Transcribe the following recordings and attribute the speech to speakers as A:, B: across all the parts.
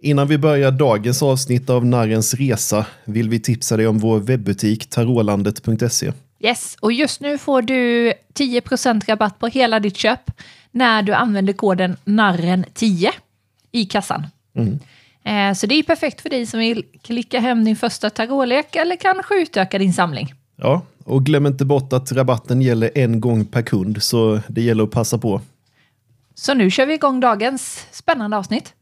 A: Innan vi börjar dagens avsnitt av Narrens Resa vill vi tipsa dig om vår webbutik tarolandet.se.
B: Yes, och just nu får du 10% rabatt på hela ditt köp när du använder koden narren10 i kassan. Eh, Så det är perfekt för dig som vill klicka hem din första tarotlek eller kanske utöka din samling.
A: Ja, och glöm inte bort att rabatten gäller en gång per kund, så det gäller att passa på.
B: Så nu kör vi igång dagens spännande avsnitt.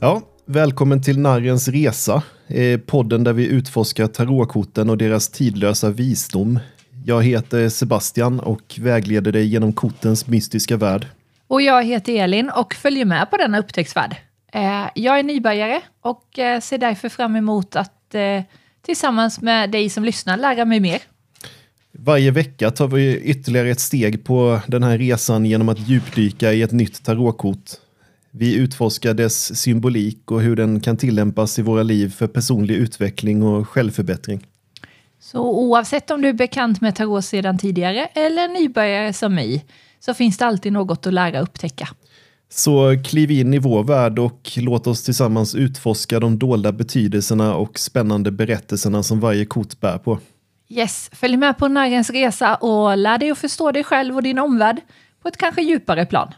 A: Ja, välkommen till Narrens Resa, eh, podden där vi utforskar tarotkorten och deras tidlösa visdom. Jag heter Sebastian och vägleder dig genom kortens mystiska värld.
B: Och jag heter Elin och följer med på denna upptäcktsfärd. Eh, Jag är nybörjare och eh, ser därför fram emot att tillsammans med dig som lyssnar lära mig mer.
A: Varje vecka tar vi ytterligare ett steg på den här resan genom att djupdyka i ett nytt tarotkort. Vi utforskar dess symbolik och hur den kan tillämpas i våra liv för personlig utveckling och självförbättring.
B: Så oavsett om du är bekant med tarot sedan tidigare eller nybörjare som mig, så finns det alltid något att lära och upptäcka.
A: Så kliv in i vår värld och låt oss tillsammans utforska de dolda betydelserna och spännande berättelserna som varje kort bär på.
B: Yes, följ med på Narrens resa och lär dig att förstå dig själv och din omvärld på ett kanske djupare plan.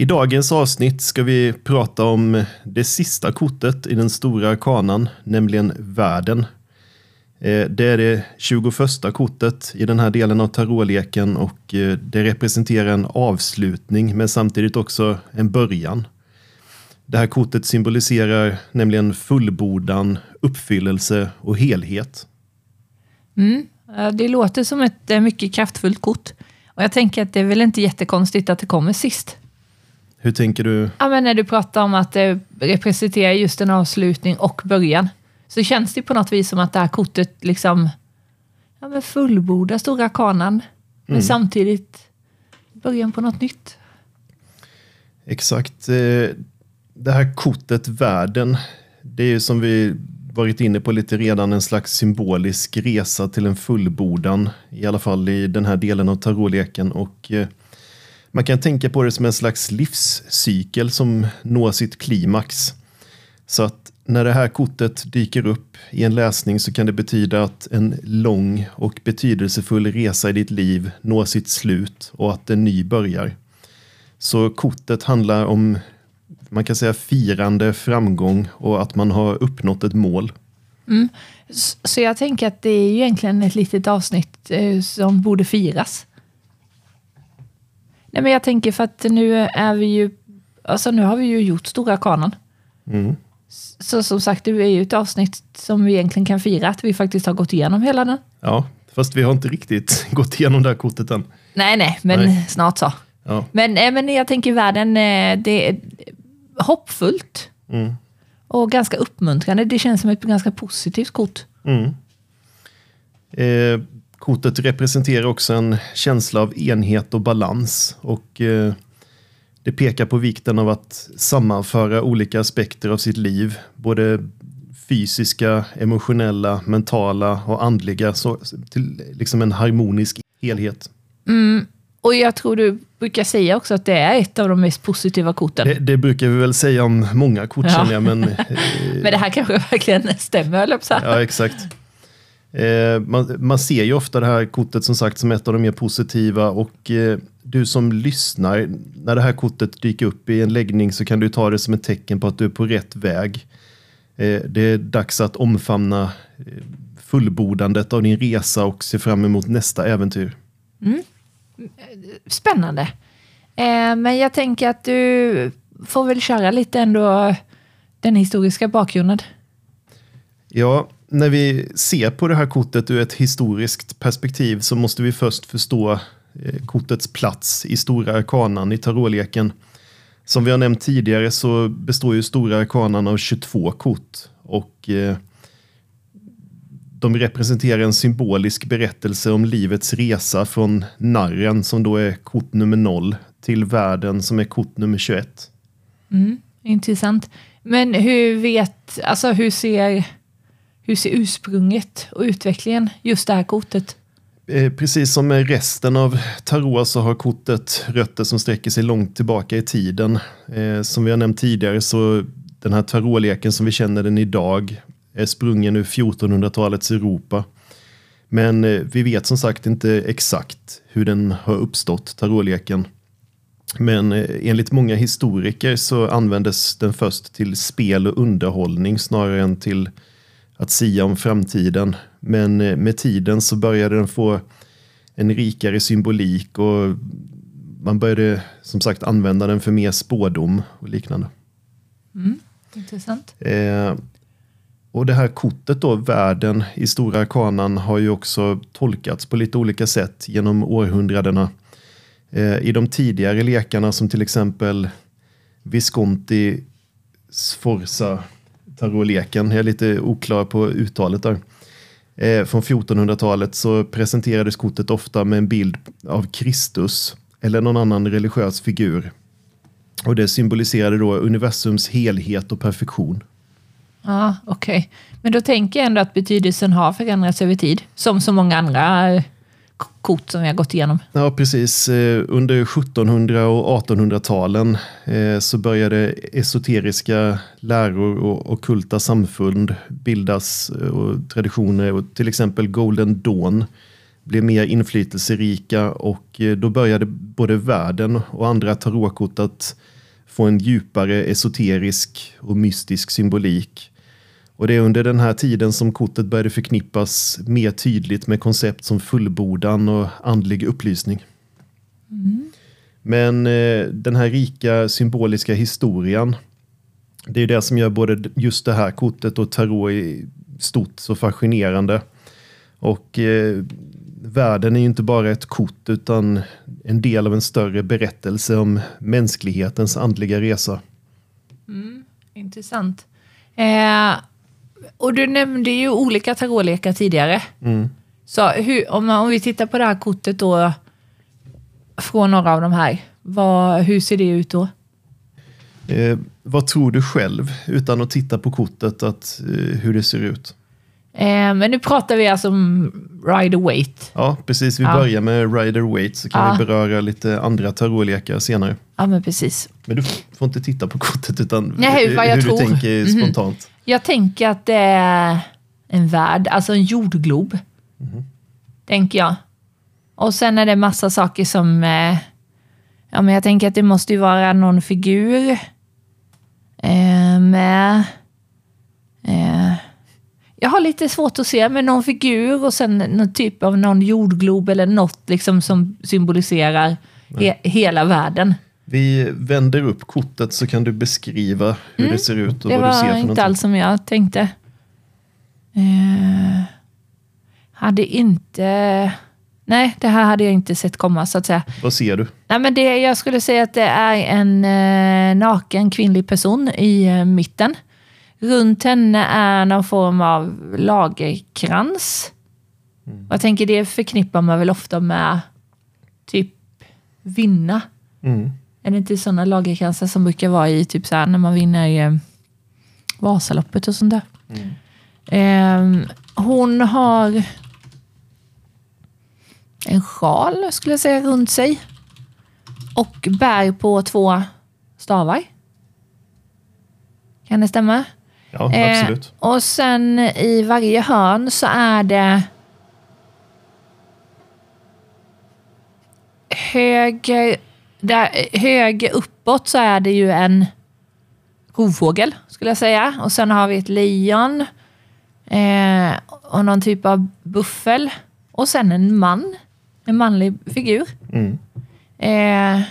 A: I dagens avsnitt ska vi prata om det sista kortet i den stora kanan, nämligen världen. Eh, det är det 21 kortet i den här delen av tarotleken och eh, det representerar en avslutning men samtidigt också en början. Det här kortet symboliserar nämligen fullbordan, uppfyllelse och helhet.
B: Mm, Det låter som ett eh, mycket kraftfullt kort. Och jag tänker att det är väl inte jättekonstigt att det kommer sist.
A: Hur tänker du?
B: Ja, men när du pratar om att det representerar just en avslutning och början, så känns det på något vis som att det här kortet liksom ja, men fullbordar stora kanan, men samtidigt början på något nytt.
A: Exakt. eh, Det här kortet världen, det är ju som vi varit inne på lite redan en slags symbolisk resa till en fullbordan. I alla fall i den här delen av tarotleken. Och eh, man kan tänka på det som en slags livscykel som når sitt klimax. Så att när det här kortet dyker upp i en läsning så kan det betyda att en lång och betydelsefull resa i ditt liv når sitt slut och att en ny börjar. Så kortet handlar om, man kan säga firande, framgång och att man har uppnått ett mål.
B: Mm. Så jag tänker att det är ju egentligen ett litet avsnitt eh, som borde firas. Nej, men jag tänker för att nu är vi ju, alltså nu har vi ju gjort stora kanan.
A: Mm.
B: Så som sagt, det är ju ett avsnitt som vi egentligen kan fira, att vi faktiskt har gått igenom hela den.
A: Ja, fast vi har inte riktigt gått igenom det här kortet än.
B: Nej, nej, men
A: Nej.
B: snart så.
A: Ja.
B: Men, eh, men jag tänker världen, eh, det är hoppfullt
A: Mm.
B: och ganska uppmuntrande. Det känns som ett ganska positivt kort.
A: Mm. Eh, kortet representerar också en känsla av enhet och balans. Och eh, det pekar på vikten av att sammanföra olika aspekter av sitt liv. Både fysiska, emotionella, mentala och andliga. Så, till liksom en harmonisk helhet.
B: Och jag tror du brukar säga också att det är ett av de mest positiva korten.
A: Det, det brukar vi väl säga om många kort
B: Ja.
A: jag, men eh,
B: Men det här kanske verkligen stämmer, höll jag på.
A: Ja, exakt. Eh, man, man ser ju ofta det här kortet som sagt som ett av de mer positiva och eh, du som lyssnar, när det här kortet dyker upp i en läggning så kan du ta det som ett tecken på att du är på rätt väg. Eh, det är dags att omfamna fullbordandet av din resa och se fram emot nästa äventyr.
B: Spännande. Eh, men jag tänker att du får väl köra lite ändå den historiska bakgrunden.
A: Ja, när vi ser på det här kortet ur ett historiskt perspektiv så måste vi först förstå eh, kortets plats i stora arkanan i tarotleken. Som vi har nämnt tidigare så består ju stora arkanan av 22 kort och eh, de representerar en symbolisk berättelse om livets resa från narren, som då är kort nummer 0, till världen som är kort nummer 21.
B: Mm, intressant. Men hur vet, alltså hur ser, hur ser ursprunget och utvecklingen just det här kortet?
A: Eh, precis som med resten av tarot så har kortet rötter som sträcker sig långt tillbaka i tiden. Eh, som vi har nämnt tidigare så den här tarotleken som vi känner den idag är sprungen ur 1400-talets Europa. Men eh, vi vet som sagt inte exakt hur den har uppstått, tarotleken. Men enligt många historiker så användes den först till spel och underhållning snarare än till att sia om framtiden. Men eh, med tiden så började den få en rikare symbolik och man började som sagt använda den för mer spådom och liknande.
B: Mm, intressant.
A: Eh, och det här kortet då, världen i Stora Arkanan, har ju också tolkats på lite olika sätt genom århundradena. Eh, I de tidigare lekarna som till exempel Visconti Sforza tarotleken. Jag är lite oklar på uttalet där. Eh, från 1400-talet så presenterades kortet ofta med en bild av Kristus eller någon annan religiös figur. Och det symboliserade då universums helhet och perfektion.
B: Ja, okej. Okay. Men då tänker jag ändå att betydelsen har förändrats över tid, som så många andra eh, kort som vi har gått igenom.
A: Ja, precis. Eh, under 1700 och 1800-talen eh, så började esoteriska läror och okulta samfund bildas eh, och traditioner. Och till exempel Golden Dawn blev mer inflytelserika och då började både världen och andra tarotkort att få en djupare esoterisk och mystisk symbolik. Och det är under den här tiden som kortet började förknippas mer tydligt med koncept som fullbordan och andlig upplysning. Mm. Men eh, den här rika symboliska historien, det är det som gör både just det här kortet och tarot i stort så fascinerande. Och eh, världen är ju inte bara ett kort utan en del av en större berättelse om mänsklighetens andliga resa.
B: Mm, intressant. Eh, och du nämnde ju olika tarotlekar tidigare. Mm. Så hur, om, om vi tittar på det här kortet då, från några av de här, vad, hur ser det ut då?
A: Eh, vad tror du själv, utan att titta på kortet, att, eh, hur det ser ut?
B: Eh, men nu pratar vi alltså om Rider Waite.
A: Ja, precis. Vi ja. börjar med Rider Waite så kan ja. vi beröra lite andra tarotlekar senare.
B: Ja, men precis.
A: Men du får inte titta på kortet utan Nej, hur, hur du tänker mhm. spontant. Mm.
B: Jag tänker att det är en värld, alltså en jordglob. Mm. Tänker jag. Och sen är det massa saker som... Eh, ja, men jag tänker att det måste ju vara någon figur eh, med... Eh, jag har lite svårt att se, med någon figur och sen någon typ av någon jordglob eller något liksom som symboliserar he hela världen.
A: Vi vänder upp kortet så kan du beskriva hur mm. det ser ut och det vad du ser
B: Det var inte alls som jag tänkte. Uh, hade inte... Nej, det här hade jag inte sett komma så att säga.
A: Vad ser du?
B: Nej, men det, jag skulle säga att det är en uh, naken kvinnlig person i uh, mitten. Runt henne är någon form av lagerkrans. Mm. Jag tänker det förknippar man väl ofta med typ vinna. Mm. Är det inte sådana lagerkransar som brukar vara i typ så här, när man vinner eh, Vasaloppet och sånt där? Mm. Eh, hon har en sjal skulle jag säga runt sig. Och bär på två stavar. Kan det stämma?
A: Ja, absolut.
B: Eh, och sen i varje hörn så är det höger där, höger uppåt så är det ju en rovfågel, skulle jag säga. Och sen har vi ett lejon eh, och någon typ av buffel. Och sen en man, en manlig figur. Mm. Eh,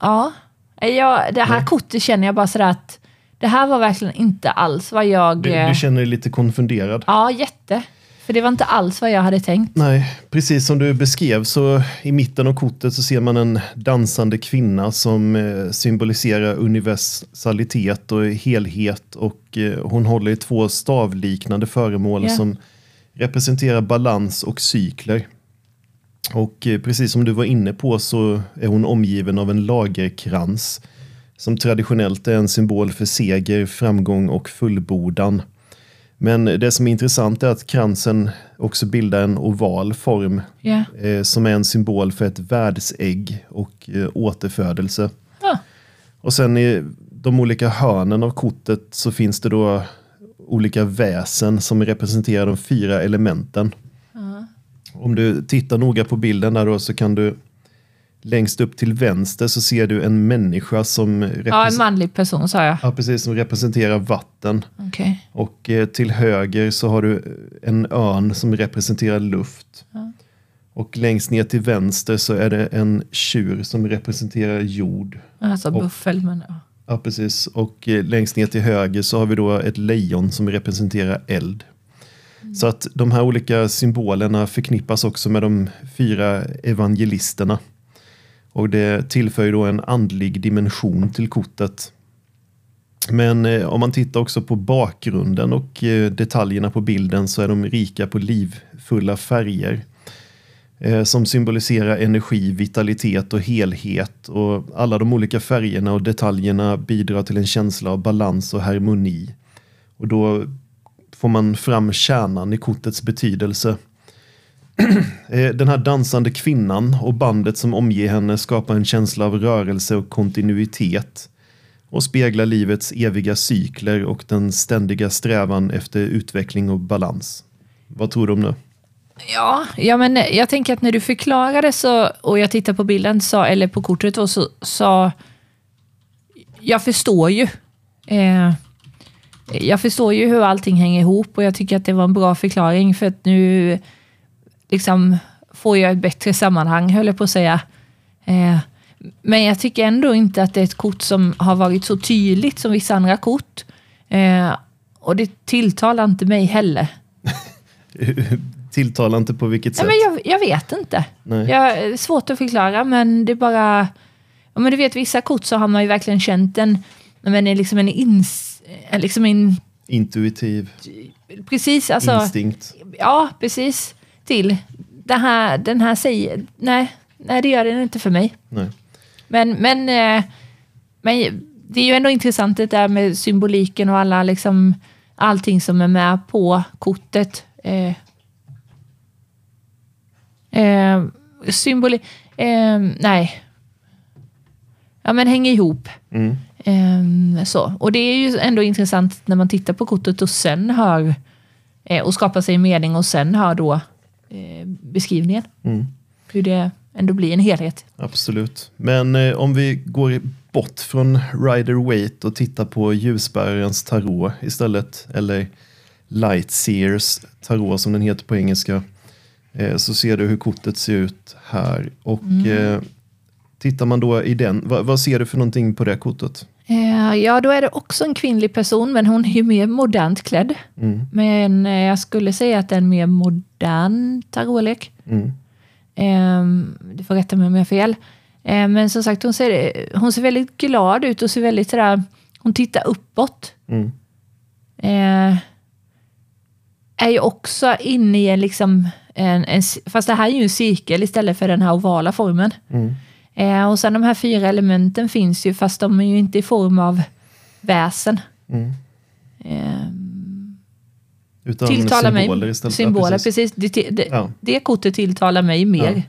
B: ja, jag, det här kortet känner jag bara sådär att det här var verkligen inte alls vad jag...
A: Du, du känner dig lite konfunderad?
B: Ja, jätte. För det var inte alls vad jag hade tänkt.
A: Nej, precis som du beskrev så i mitten av kortet så ser man en dansande kvinna som eh, symboliserar universalitet och helhet och eh, hon håller i två stavliknande föremål
B: Ja.
A: som representerar balans och cykler. Och eh, precis som du var inne på så är hon omgiven av en lagerkrans som traditionellt är en symbol för seger, framgång och fullbordan. Men det som är intressant är att kransen också bildar en oval form
B: Ja.
A: eh, som är en symbol för ett världsägg och eh, återfödelse.
B: Ja.
A: Och sen i de olika hörnen av kortet så finns det då olika väsen som representerar de fyra elementen. Om du tittar noga på bilden där då så kan du längst upp till vänster så ser du en människa som,
B: ja, en manlig person sa jag.
A: ja, precis, som representerar vatten.
B: Okej.
A: Och eh, till höger så har du en örn som representerar luft. Och längst ner till vänster så är det en tjur som representerar jord.
B: Alltså
A: Och-
B: buffel, men ja.
A: Ja, precis. Och eh, längst ner till höger så har vi då ett lejon som representerar eld. Så att de här olika symbolerna förknippas också med de fyra evangelisterna. Och det tillför ju då en andlig dimension till kortet. Men eh, om man tittar också på bakgrunden och eh, detaljerna på bilden så är de rika på livfulla färger. Eh, som symboliserar energi, vitalitet och helhet. Och alla de olika färgerna och detaljerna bidrar till en känsla av balans och harmoni. Och då får man fram kärnan i kortets betydelse. Eh, den här dansande kvinnan och bandet som omger henne skapar en känsla av rörelse och kontinuitet och speglar livets eviga cykler och den ständiga strävan efter utveckling och balans. Vad tror du om det?
B: Ja, ja, men eh, jag tänker att när du förklarade så, och jag tittar på bilden, så, eller på kortet, och så, sa jag förstår ju. Eh, jag förstår ju hur allting hänger ihop och jag tycker att det var en bra förklaring för att nu liksom får jag ett bättre sammanhang, höll jag på att säga. Eh, men jag tycker ändå inte att det är ett kort som har varit så tydligt som vissa andra kort. Eh, och det tilltalar inte mig heller.
A: Tilltalar inte på vilket sätt?
B: Nej, men jag, jag vet inte.
A: Nej.
B: Jag, är svårt att förklara, men det är bara... Ja, men du vet, vissa kort så har man ju verkligen känt en, men en, liksom en, ins, en, liksom en
A: Intuitiv
B: precis, alltså,
A: instinkt.
B: ja, precis, till. Det här, den här säger, nej, nej, det gör den inte för mig.
A: Nej.
B: Men, men, eh, men det är ju ändå intressant det där med symboliken och alla, liksom, allting som är med på kortet. Eh, eh, symboli... Eh, nej. Ja, men hänger ihop.
A: Mm.
B: Eh, så. Och det är ju ändå intressant när man tittar på kortet och sen hör eh, och skapar sig en mening och sen hör då beskrivningen.
A: Mm.
B: Hur det ändå blir en helhet.
A: Absolut. Men eh, om vi går bort från Rider Waite och tittar på ljusbärarens tarot istället, eller Lightseers tarot som den heter på engelska, eh, så ser du hur kortet ser ut här. Och eh, tittar man då i den, vad, vad ser du för någonting på det kortet?
B: Eh, ja, då är det också en kvinnlig person, men hon är ju mer modernt klädd.
A: Mm.
B: Men eh, jag skulle säga att det är en mer modern tarotlek.
A: Mm.
B: Eh, du får rätta mig om jag har fel. Eh, men som sagt, hon ser, hon ser väldigt glad ut och ser väldigt sådär, hon tittar uppåt.
A: Mm.
B: Eh, är ju också inne i en, liksom, en, en, fast det här är ju en cirkel istället för den här ovala formen. Eh, och sen de här fyra elementen finns ju, fast de är ju inte i form av väsen.
A: Mm.
B: Eh,
A: Utan
B: tilltalar
A: symboler
B: mig.
A: istället.
B: Symboler,
A: Ja, precis.
B: precis. Det, det,
A: Ja.
B: det kortet tilltalar mig mer.
A: Ja.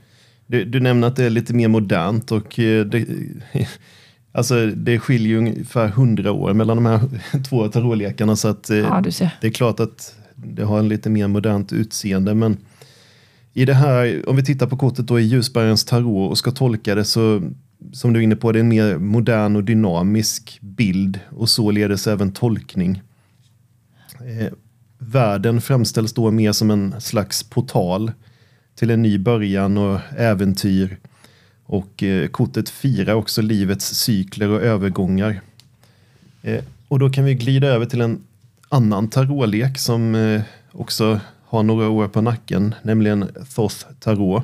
A: Du, du nämner att det är lite mer modernt och eh, det, alltså, det skiljer ju ungefär hundra år mellan de här två tarotlekarna så att eh,
B: Ja,
A: det är klart att det har en lite mer modernt utseende. Men i det här, om vi tittar på kortet då i ljusbärarens tarot och ska tolka det så som du är inne på, det är en mer modern och dynamisk bild och således även tolkning. Eh, världen framställs då mer som en slags portal till en ny början och äventyr. Och eh, kortet firar också livets cykler och övergångar. Eh, och då kan vi glida över till en annan tarotlek som eh, också har några år på nacken, nämligen Thoth Tarot.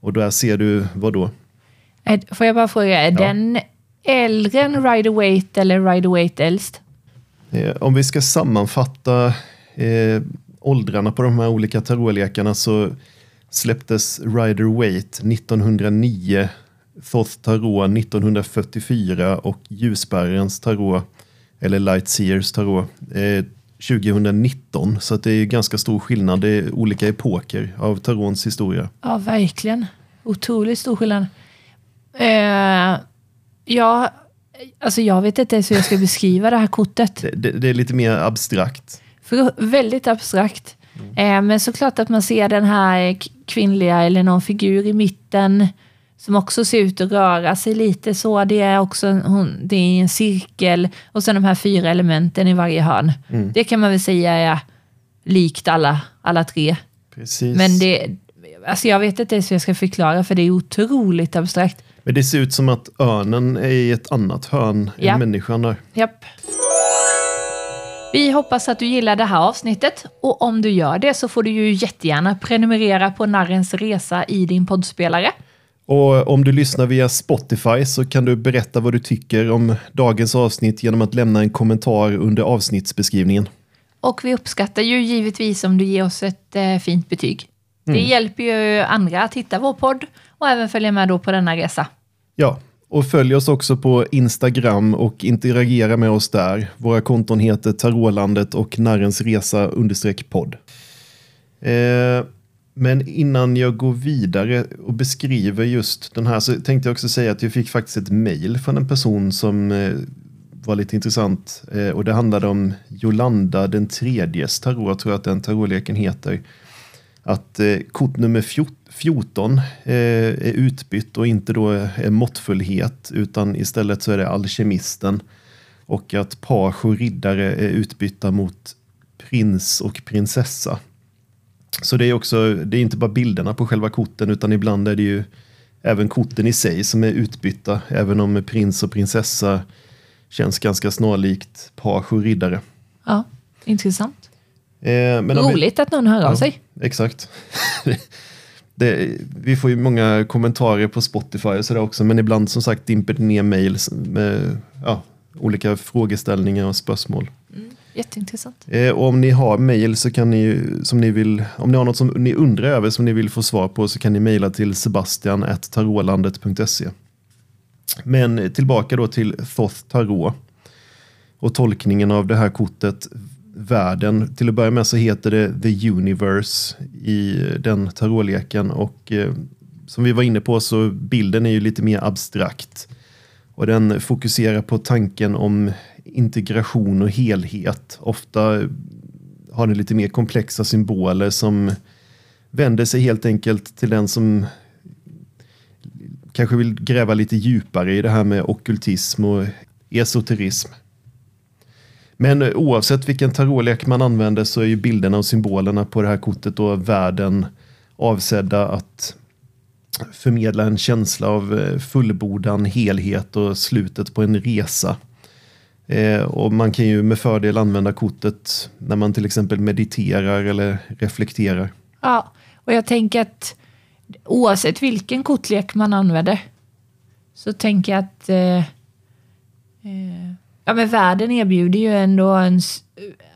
A: Och där ser du vad då?
B: Får jag bara fråga, är den äldre än Rider Waite eller Rider Waite äldst?
A: Eh, om vi ska sammanfatta eh, åldrarna på de här olika tarotlekarna så släpptes Rider Waite 1909, Thoth Tarot 1944 och Ljusbärens Tarot, eller Lightseers Tarot, eh, 2019. Så att det är ganska stor skillnad. Det är olika epoker av tarons historia.
B: Ja, verkligen. Otroligt stor skillnad. Eh, ja, alltså jag vet inte ens hur jag ska beskriva det här kortet.
A: Det, det, det är lite mer abstrakt.
B: För, väldigt abstrakt. Eh, men såklart att man ser den här kvinnliga eller någon figur i mitten som också ser ut att röra sig lite så. Det är också hon, det är en cirkel och sen de här fyra elementen i varje hörn. Det kan man väl säga är likt alla, alla tre.
A: Precis.
B: Men det, alltså jag vet inte ens hur jag ska förklara för det är otroligt abstrakt.
A: Men det ser ut som att örnen är i ett annat hörn
B: Ja.
A: än människan där.
B: Japp. Vi hoppas att du gillar det här avsnittet och om du gör det så får du ju jättegärna prenumerera på Narrens Resa i din poddspelare.
A: Och om du lyssnar via Spotify så kan du berätta vad du tycker om dagens avsnitt genom att lämna en kommentar under avsnittsbeskrivningen.
B: Och vi uppskattar ju givetvis om du ger oss ett eh, fint betyg. Det hjälper ju andra att hitta vår podd och även följa med då på denna resa.
A: Ja, och följ oss också på Instagram och interagera med oss där. Våra konton heter Tarolandet och Narrens Resa podd. Eh, men innan jag går vidare och beskriver just den här så tänkte jag också säga att jag fick faktiskt ett mejl från en person som eh, var lite intressant. Eh, och det handlade om Jolanda den tredjes tarot, tror jag att den tarotleken heter. Att eh, kort nummer 14 är utbytt och inte då är måttfullhet utan istället så är det alkemisten. Och att page och riddare är utbytta mot prins och prinsessa. Så det är också, det är inte bara bilderna på själva korten utan ibland är det ju även korten i sig som är utbytta. Även om prins och prinsessa känns ganska snarlikt page och riddare.
B: Ja, intressant.
A: Eh, men om vi-
B: Roligt att någon hör av sig.
A: Exakt. Det, vi får ju många kommentarer på Spotify och sådär också, men ibland som sagt dimper det ner mejl med ja, olika frågeställningar och spörsmål.
B: Jätteintressant.
A: Eh, och om ni har mejl så kan ni, som ni vill, om ni har något som ni undrar över som ni vill få svar på så kan ni mejla till sebastian.tarolandet.se. Men tillbaka då till Thoth Tarot och tolkningen av det här kortet världen. Till att börja med så heter det The Universe i den tarotleken och eh, som vi var inne på så bilden är ju lite mer abstrakt. Och den fokuserar på tanken om integration och helhet. Ofta har den lite mer komplexa symboler som vänder sig helt enkelt till den som kanske vill gräva lite djupare i det här med okkultism och esoterism. Men oavsett vilken tarotlek man använder så är ju bilderna och symbolerna på det här kortet då världen avsedda att förmedla en känsla av fullbordan helhet och slutet på en resa. Eh, och man kan ju med fördel använda kortet när man till exempel mediterar eller reflekterar.
B: Ja, och jag tänker att oavsett vilken kortlek man använder så tänker jag att eh, eh, ja, men världen erbjuder ju ändå en,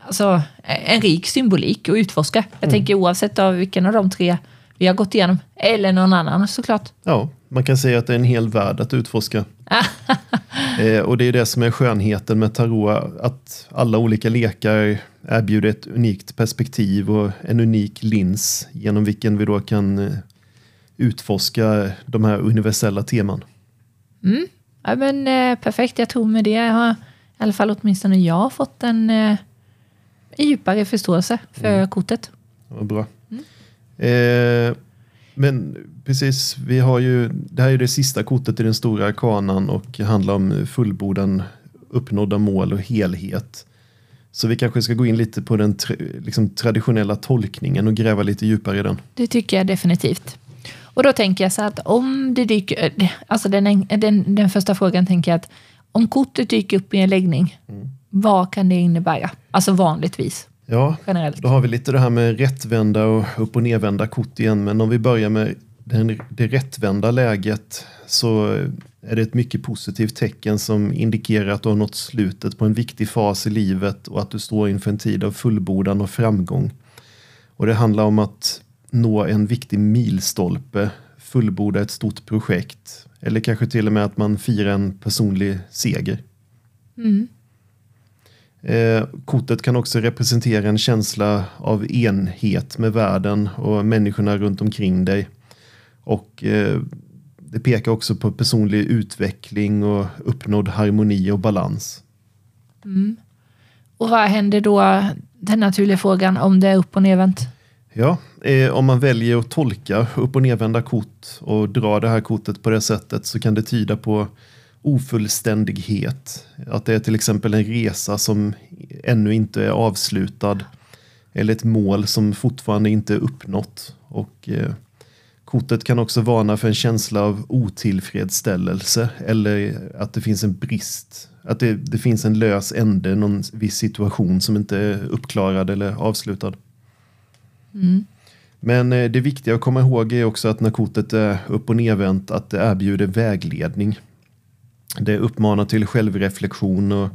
B: alltså, en rik symbolik att utforska. Jag tänker oavsett av vilken av de tre vi har gått igenom, eller någon annan såklart.
A: Ja, man kan säga att det är en hel värld att utforska. eh, och det är det som är skönheten med tarot, att alla olika lekar erbjuder ett unikt perspektiv och en unik lins genom vilken vi då kan eh, utforska de här universella teman.
B: Ja, men, eh, perfekt, jag tror med det har i alla fall åtminstone jag fått en, eh, djupare förståelse för kortet.
A: Vad bra. Eh, men precis, vi har ju, det här är det sista kortet i den stora arkanan och handlar om fullbordan, uppnådda mål och helhet. Så vi kanske ska gå in lite på den tra- liksom, traditionella tolkningen och gräva lite djupare i den.
B: Det tycker jag definitivt. Och då tänker jag så att om det dyker, alltså den, en- den, den första frågan tänker jag att om kortet dyker upp i en läggning, vad kan det innebära? Alltså vanligtvis.
A: Ja,
B: generellt.
A: då har vi lite det här med rättvända och upp och nedvända kort igen. Men om vi börjar med den, det rättvända läget så är det ett mycket positivt tecken som indikerar att du har nått slutet på en viktig fas i livet och att du står inför en tid av fullbordan och framgång. Och det handlar om att nå en viktig milstolpe, fullborda ett stort projekt eller kanske till och med att man firar en personlig seger.
B: Mm.
A: Eh, kortet kan också representera en känsla av enhet med världen och människorna runt omkring dig. Och eh, det pekar också på personlig utveckling och uppnådd harmoni och balans.
B: Och vad händer då, den naturliga frågan, om det är upp och nedvänt?
A: Ja, eh, om man väljer att tolka upp och nedvända kort och dra det här kortet på det sättet så kan det tyda på ofullständighet. Att det är till exempel en resa som ännu inte är avslutad. Eller ett mål som fortfarande inte är uppnått. Och, eh, kortet kan också varna för en känsla av otillfredsställelse eller att det finns en brist. Att det, det finns en lös ände, någon viss situation som inte är uppklarad eller avslutad. Men eh, det viktiga att komma ihåg är också att när kortet är upp och nedvänt att det erbjuder vägledning. Det uppmanar till självreflektion och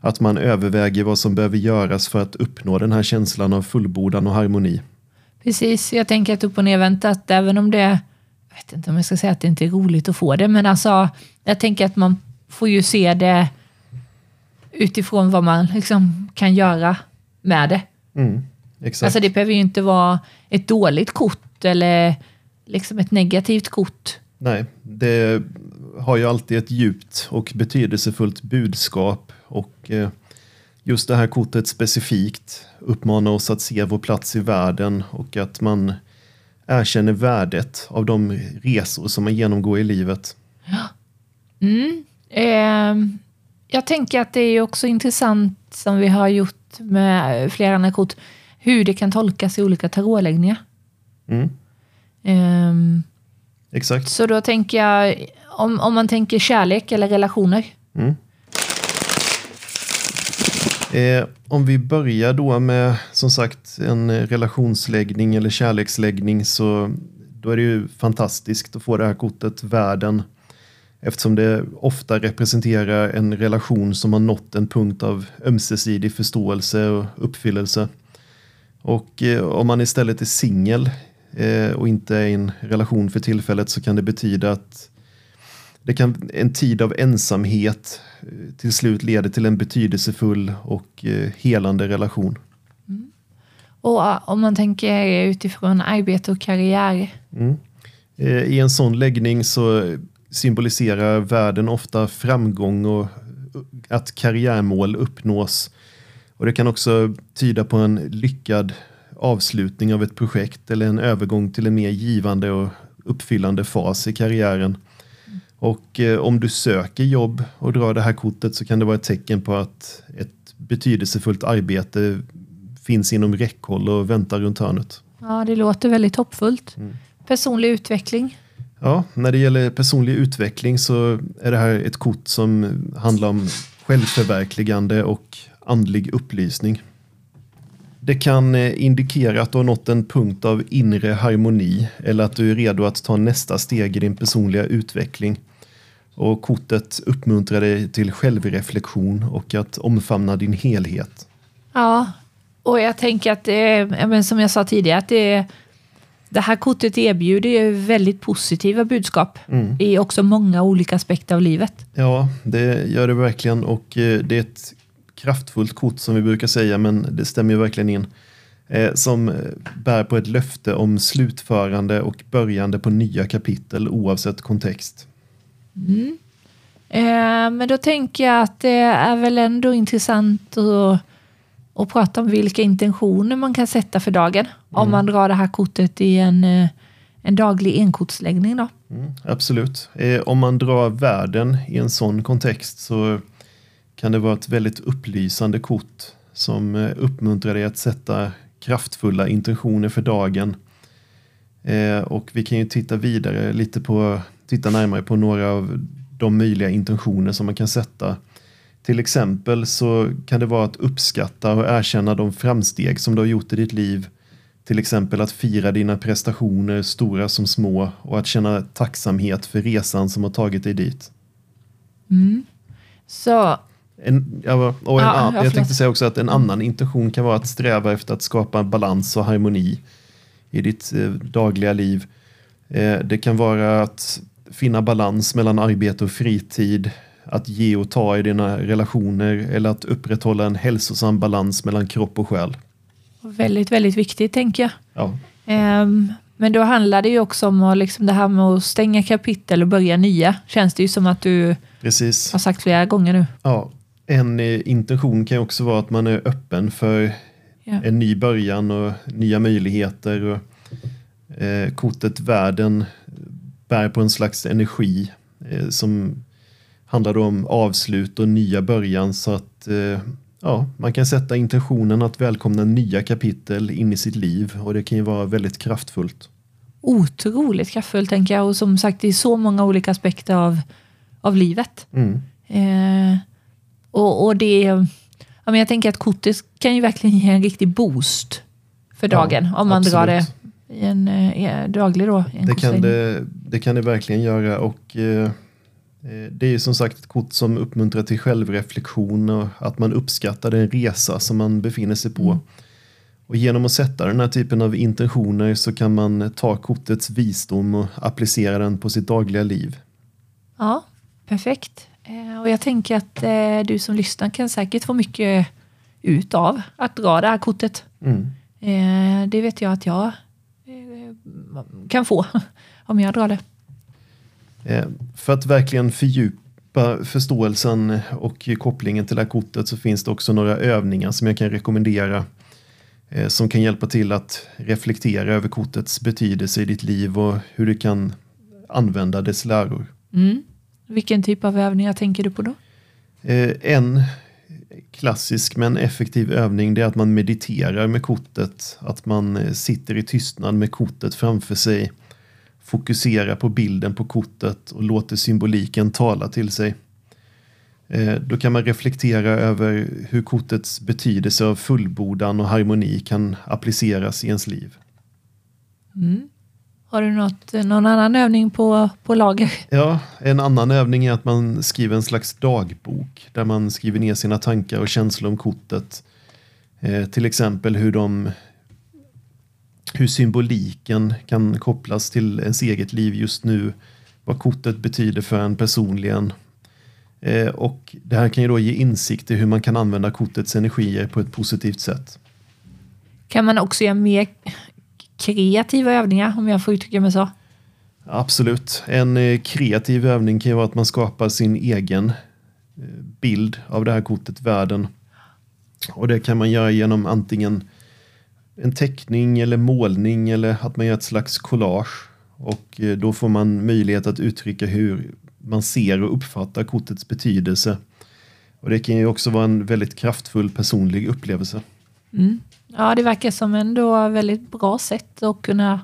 A: att man överväger vad som behöver göras för att uppnå den här känslan av fullbordan och harmoni.
B: Precis, jag tänker att upp och nedvänt, att även om det, jag vet inte om jag ska säga att det inte är roligt att få det, men alltså, jag tänker att man får ju se det utifrån vad man liksom kan göra med det.
A: Mm, exakt.
B: Alltså det behöver ju inte vara ett dåligt kort eller liksom ett negativt kort.
A: Nej, det har ju alltid ett djupt och betydelsefullt budskap och eh, just det här kortet specifikt uppmanar oss att se vår plats i världen och att man erkänner värdet av de resor som man genomgår i livet.
B: Eh, jag tänker att det är också intressant som vi har gjort med flera andra kort, hur det kan tolkas i olika tarotläggningar.
A: Mm,
B: Ehm,
A: exakt.
B: så då tänker jag, om, om man tänker kärlek eller relationer.
A: Mm. Eh, om vi börjar då med som sagt en relationsläggning eller kärleksläggning så då är det ju fantastiskt att få det här kortet världen eftersom det ofta representerar en relation som har nått en punkt av ömsesidig förståelse och uppfyllelse. Och eh, om man istället är singel och inte är i en relation för tillfället så kan det betyda att det kan, en tid av ensamhet eh, till slut leder till en betydelsefull och eh, helande relation.
B: Och eh, om man tänker utifrån arbete och karriär.
A: Eh, I en sån läggning så symboliserar världen ofta framgång och att karriärmål uppnås. Och det kan också tyda på en lyckad avslutning av ett projekt eller en övergång till en mer givande och uppfyllande fas i karriären. Och eh, om du söker jobb och drar det här kortet så kan det vara ett tecken på att ett betydelsefullt arbete finns inom räckhåll och väntar runt hörnet.
B: Ja, det låter väldigt hoppfullt. Personlig utveckling.
A: Ja, när det gäller personlig utveckling så är det här ett kort som handlar om självförverkligande och andlig upplysning. Det kan eh, indikera att du har nått en punkt av inre harmoni eller att du är redo att ta nästa steg i din personliga utveckling. Och kortet uppmuntrar dig till självreflektion och att omfamna din helhet.
B: Ja, och jag tänker att det är, ja, men som jag sa tidigare, att det, är, det här kortet erbjuder ju väldigt positiva budskap i också många olika aspekter av livet.
A: Ja, det gör det verkligen och eh, det är ett kraftfullt kort som vi brukar säga, men det stämmer ju verkligen in. Eh, som eh, bär på ett löfte om slutförande och börjande på nya kapitel oavsett kontext.
B: Eh, men då tänker jag att det är väl ändå intressant att, att prata om vilka intentioner man kan sätta för dagen. Om man drar det här kortet i en, eh, en daglig enkortsläggning då.
A: Mm, absolut. Eh, om man drar världen i en sån kontext så kan det vara ett väldigt upplysande kort som eh, uppmuntrar dig att sätta kraftfulla intentioner för dagen. Eh, och vi kan ju titta vidare lite på, titta närmare på några av de möjliga intentioner som man kan sätta Till exempel så kan det vara att uppskatta och erkänna de framsteg som du har gjort i ditt liv. Till exempel att fira dina prestationer, stora som små, och att känna tacksamhet för resan som har tagit dig dit. Mm.
B: Så,
A: en, ja, och en,
B: Ja,
A: an-
B: ja,
A: jag tänkte säga också att en annan intention kan vara att sträva efter att skapa balans och harmoni i ditt eh, dagliga liv. Eh, det kan vara att finna balans mellan arbete och fritid, att ge och ta i dina relationer eller att upprätthålla en hälsosam balans mellan kropp och själ.
B: väldigt, väldigt viktigt tänker jag.
A: Ja,
B: Ehm, men då handlar det ju också om att liksom det här med att stänga kapitel och börja nya. Känns det ju som att du
A: precis.
B: har sagt flera gånger nu.
A: Ja, en eh, intention kan ju också vara att man är öppen för
B: Ja.
A: en ny början och nya möjligheter. Och, eh, kortet världen bär på en slags energi eh, som handlar om avslut och nya början. Så att eh, ja, man kan sätta intentionen att välkomna nya kapitel in i sitt liv och det kan ju vara väldigt kraftfullt.
B: Otroligt kraftfullt tänker jag och som sagt det är så många olika aspekter av, av livet.
A: Mm.
B: Eh, och, och det, ja, men jag tänker att kortet kan ju verkligen ge en riktig boost för
A: Ja,
B: dagen om man drar det
A: absolut.
B: i en eh, daglig då. En
A: Det kan det, det kan det verkligen göra och eh, eh, det är ju som sagt ett kort som uppmuntrar till självreflektion och att man uppskattar den resa som man befinner sig på. Och genom att sätta den här typen av intentioner så kan man ta kortets visdom och applicera den på sitt dagliga liv.
B: Ja, perfekt. Eh, och jag tänker att eh, du som lyssnar kan säkert få mycket ut av att dra det här kortet.
A: Mm.
B: Eh, det vet jag att jag kan få om jag drar det.
A: För att verkligen fördjupa förståelsen och kopplingen till det här kortet så finns det också några övningar som jag kan rekommendera som kan hjälpa till att reflektera över kortets betydelse i ditt liv och hur du kan använda dess läror.
B: Mm. Vilken typ av övningar tänker du på då?
A: Eh, En klassisk men effektiv övning det är att man mediterar med kortet, att man eh, sitter i tystnad med kortet framför sig, fokuserar på bilden på kortet och låter symboliken tala till sig. Eh, Då kan man reflektera över hur kortets betydelse av fullbordan och harmoni kan appliceras i ens liv.
B: Har du något, någon annan övning på, på lager?
A: Ja, en annan övning är att man skriver en slags dagbok där man skriver ner sina tankar och känslor om kortet. Eh, till exempel hur de hur symboliken kan kopplas till ens eget liv just nu. Vad kortet betyder för en personligen. Eh, och det här kan ju då ge insikt i hur man kan använda kortets energier på ett positivt sätt.
B: Kan man också göra mer kreativa övningar om jag får uttrycka mig så?
A: Absolut. En eh, kreativ övning kan ju vara att man skapar sin egen eh, bild av det här kortet, världen. Och det kan man göra genom antingen en teckning eller målning eller att man gör ett slags collage. Och eh, då får man möjlighet att uttrycka hur man ser och uppfattar kortets betydelse. Och det kan ju också vara en väldigt kraftfull personlig upplevelse.
B: Ja, det verkar som ändå väldigt bra sätt att kunna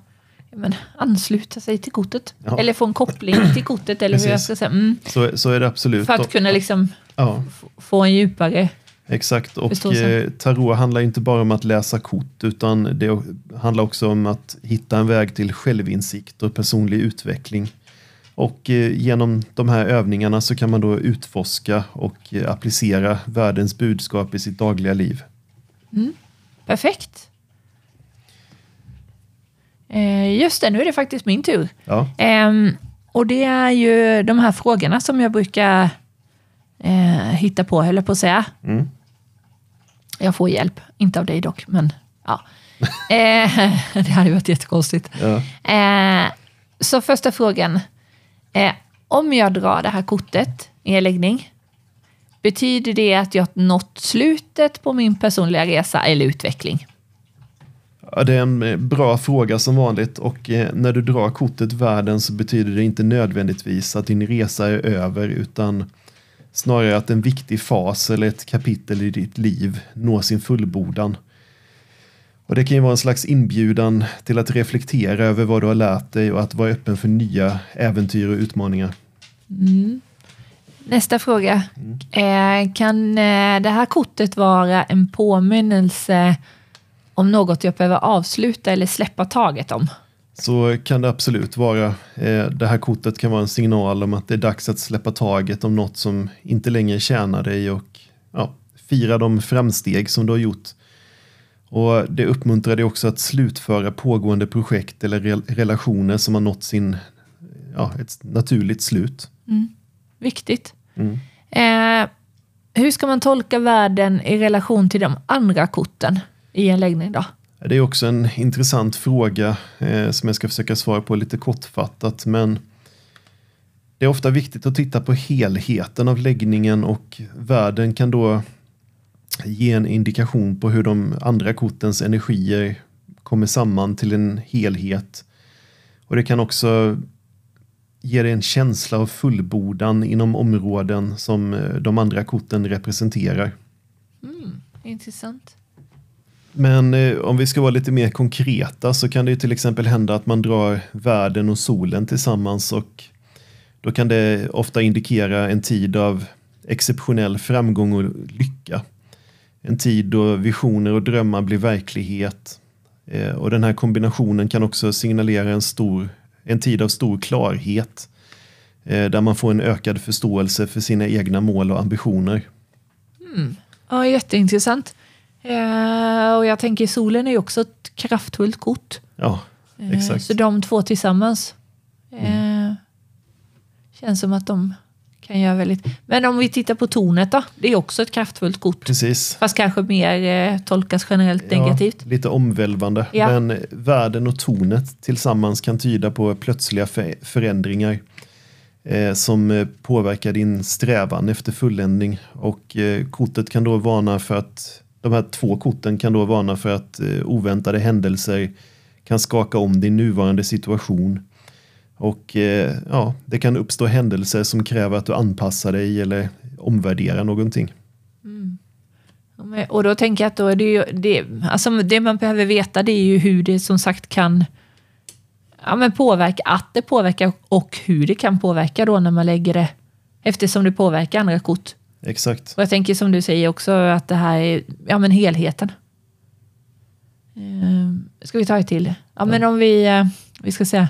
B: men, ansluta sig till kortet.
A: Ja.
B: Eller få en koppling till kortet. Eller hur jag ska säga. Mm,
A: Så, så är det absolut.
B: för att kunna liksom
A: ja.
B: få en djupare...
A: Exakt, och eh, tarot handlar inte bara om att läsa kort utan det handlar också om att hitta en väg till självinsikt och personlig utveckling. Och eh, genom de här övningarna så kan man då utforska och eh, applicera världens budskap i sitt dagliga liv.
B: Perfekt. Eh, just det, nu är det faktiskt min tur.
A: Ja,
B: Ehm, och det är ju de här frågorna som jag brukar eh, hitta på, höll på att säga.
A: Mm.
B: Jag får hjälp, inte av dig dock, men ja. eh, det hade varit jättekonstigt.
A: ja.
B: Eh, så första frågan. Eh, om jag drar det här kortet i en läggning, betyder det att jag nått slutet på min personliga resa eller utveckling?
A: Ja, det är en eh, bra fråga som vanligt och eh, när du drar kortet världen så betyder det inte nödvändigtvis att din resa är över utan snarare att en viktig fas eller ett kapitel i ditt liv når sin fullbordan. Och det kan ju vara en slags inbjudan till att reflektera över vad du har lärt dig och att vara öppen för nya äventyr och utmaningar.
B: Nästa fråga. Eh, kan eh, det här kortet vara en påminnelse om något jag behöver avsluta eller släppa taget om?
A: Så kan det absolut vara. Eh, det här kortet kan vara en signal om att det är dags att släppa taget om något som inte längre tjänar dig och ja, fira de framsteg som du har gjort. Och Det uppmuntrar dig också att slutföra pågående projekt eller re relationer som har nått sin, ja, ett naturligt slut.
B: Viktigt. Mm. Eh, hur ska man tolka världen i relation till de andra korten i en läggning då?
A: Det är också en intressant fråga eh, som jag ska försöka svara på lite kortfattat. Men det är ofta viktigt att titta på helheten av läggningen och världen kan då ge en indikation på hur de andra kortens energier kommer samman till en helhet. Och det kan också ge dig en känsla av fullbordan inom områden som eh, de andra korten representerar.
B: Intressant.
A: Men eh, om vi ska vara lite mer konkreta så kan det till exempel hända att man drar världen och solen tillsammans och då kan det ofta indikera en tid av exceptionell framgång och lycka. En tid då visioner och drömmar blir verklighet. Eh, och den här kombinationen kan också signalera en, stor, en tid av stor klarhet eh, där man får en ökad förståelse för sina egna mål och ambitioner.
B: Ja, jätteintressant. Eh, och jag tänker solen är ju också ett kraftfullt kort.
A: Ja,
B: Eh,
A: exakt.
B: Så de två tillsammans eh, känns som att de kan göra väldigt... Men om vi tittar på tornet då? Det är också ett kraftfullt kort.
A: Precis.
B: Fast kanske mer eh, tolkas generellt negativt.
A: Ja, lite omvälvande.
B: Ja.
A: Men världen och tonet tillsammans kan tyda på plötsliga för förändringar eh, som eh, påverkar din strävan efter fulländning. Och eh, kortet kan då varna för att de här två korten kan då varna för att eh, oväntade händelser kan skaka om din nuvarande situation. Och eh, ja, det kan uppstå händelser som kräver att du anpassar dig eller omvärderar någonting.
B: Ja, men- Och då tänker jag att då är det ju, det, alltså det man behöver veta det är ju hur det som sagt kan ja, men påverka, att det påverkar och hur det kan påverka då när man lägger det eftersom det påverkar andra kort.
A: Exakt.
B: Och jag tänker som du säger också att det här är ja, men helheten. Ehm, ska vi ta ett till? Ja, men om vi, eh, vi ska säga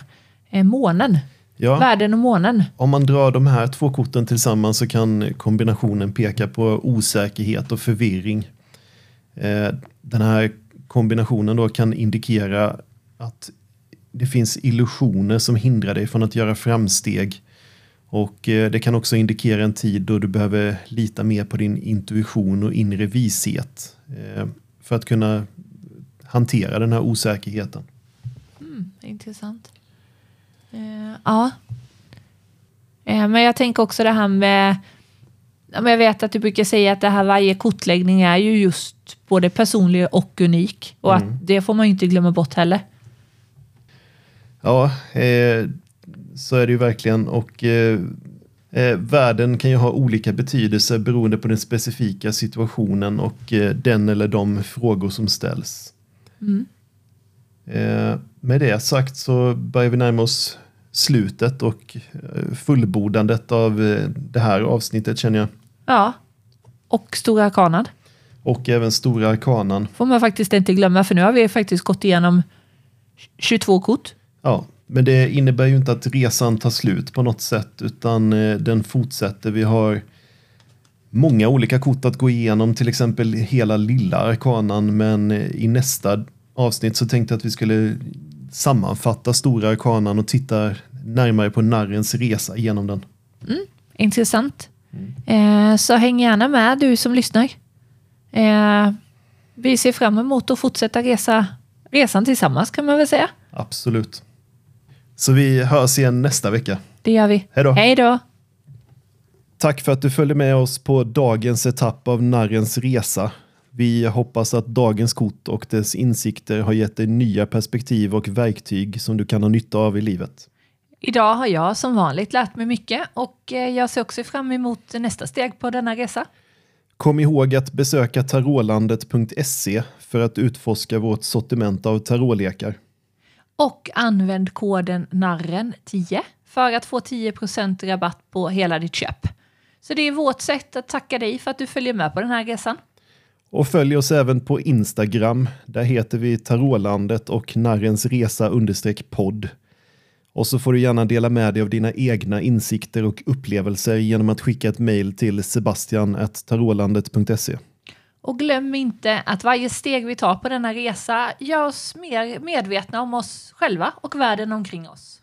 B: månen.
A: Ja.
B: Världen och månen.
A: Om man drar de här två korten tillsammans så kan kombinationen peka på osäkerhet och förvirring. Eh, Den här kombinationen då kan indikera att det finns illusioner som hindrar dig från att göra framsteg. Och eh, det kan också indikera en tid då du behöver lita mer på din intuition och inre vishet eh, för att kunna hantera den här osäkerheten.
B: Intressant. Eh, ja. Eh, men jag tänker också det här med... Jag vet att du brukar säga att det här varje kortläggning är ju just både personlig och unik. Och att det får man ju inte glömma bort heller.
A: Ja, eh, så är det ju verkligen. Och eh, världen kan ju ha olika betydelse beroende på den specifika situationen och eh, den eller de frågor som ställs. Eh, med det sagt så börjar vi närma oss slutet och eh, fullbordandet av eh, det här avsnittet känner jag.
B: Ja. Och Stora Arkanan
A: Och även Stora Arkanan.
B: får man faktiskt inte glömma för nu har vi faktiskt gått igenom 22 kort.
A: Ja, men det innebär ju inte att resan tar slut på något sätt utan eh, den fortsätter. Vi har många olika kort att gå igenom, till exempel hela lilla arkanan, men eh, i nästa avsnitt så tänkte jag att vi skulle sammanfatta stora arkanan och titta närmare på narrens resa genom den.
B: Intressant. Eh, så häng gärna med du som lyssnar. Eh, vi ser fram emot att fortsätta resa, resan tillsammans kan man väl säga.
A: Absolut. Så vi hörs igen nästa vecka.
B: Det gör vi.
A: Hej då.
B: Hej då.
A: Tack för att du följde med oss på dagens etapp av Narrens resa. Vi hoppas att dagens kort och dess insikter har gett dig nya perspektiv och verktyg som du kan ha nytta av i livet.
B: Idag har jag som vanligt lärt mig mycket och eh, jag ser också fram emot nästa steg på denna resa.
A: Kom ihåg att besöka tarotlandet.se för att utforska vårt sortiment av tarotlekar.
B: Och använd koden NARREN10 för att få 10% rabatt på hela ditt köp. Så det är vårt sätt att tacka dig för att du följer med på den här resan.
A: Och följ oss även på Instagram. Där heter vi Tarotlandet och Narrens Resa understreck podd. Och så får du gärna dela med dig av dina egna insikter och upplevelser genom att skicka ett mejl till sebastian.tarotlandet.se.
B: Och glöm inte att varje steg vi tar på denna resa gör oss mer medvetna om oss själva och världen omkring oss.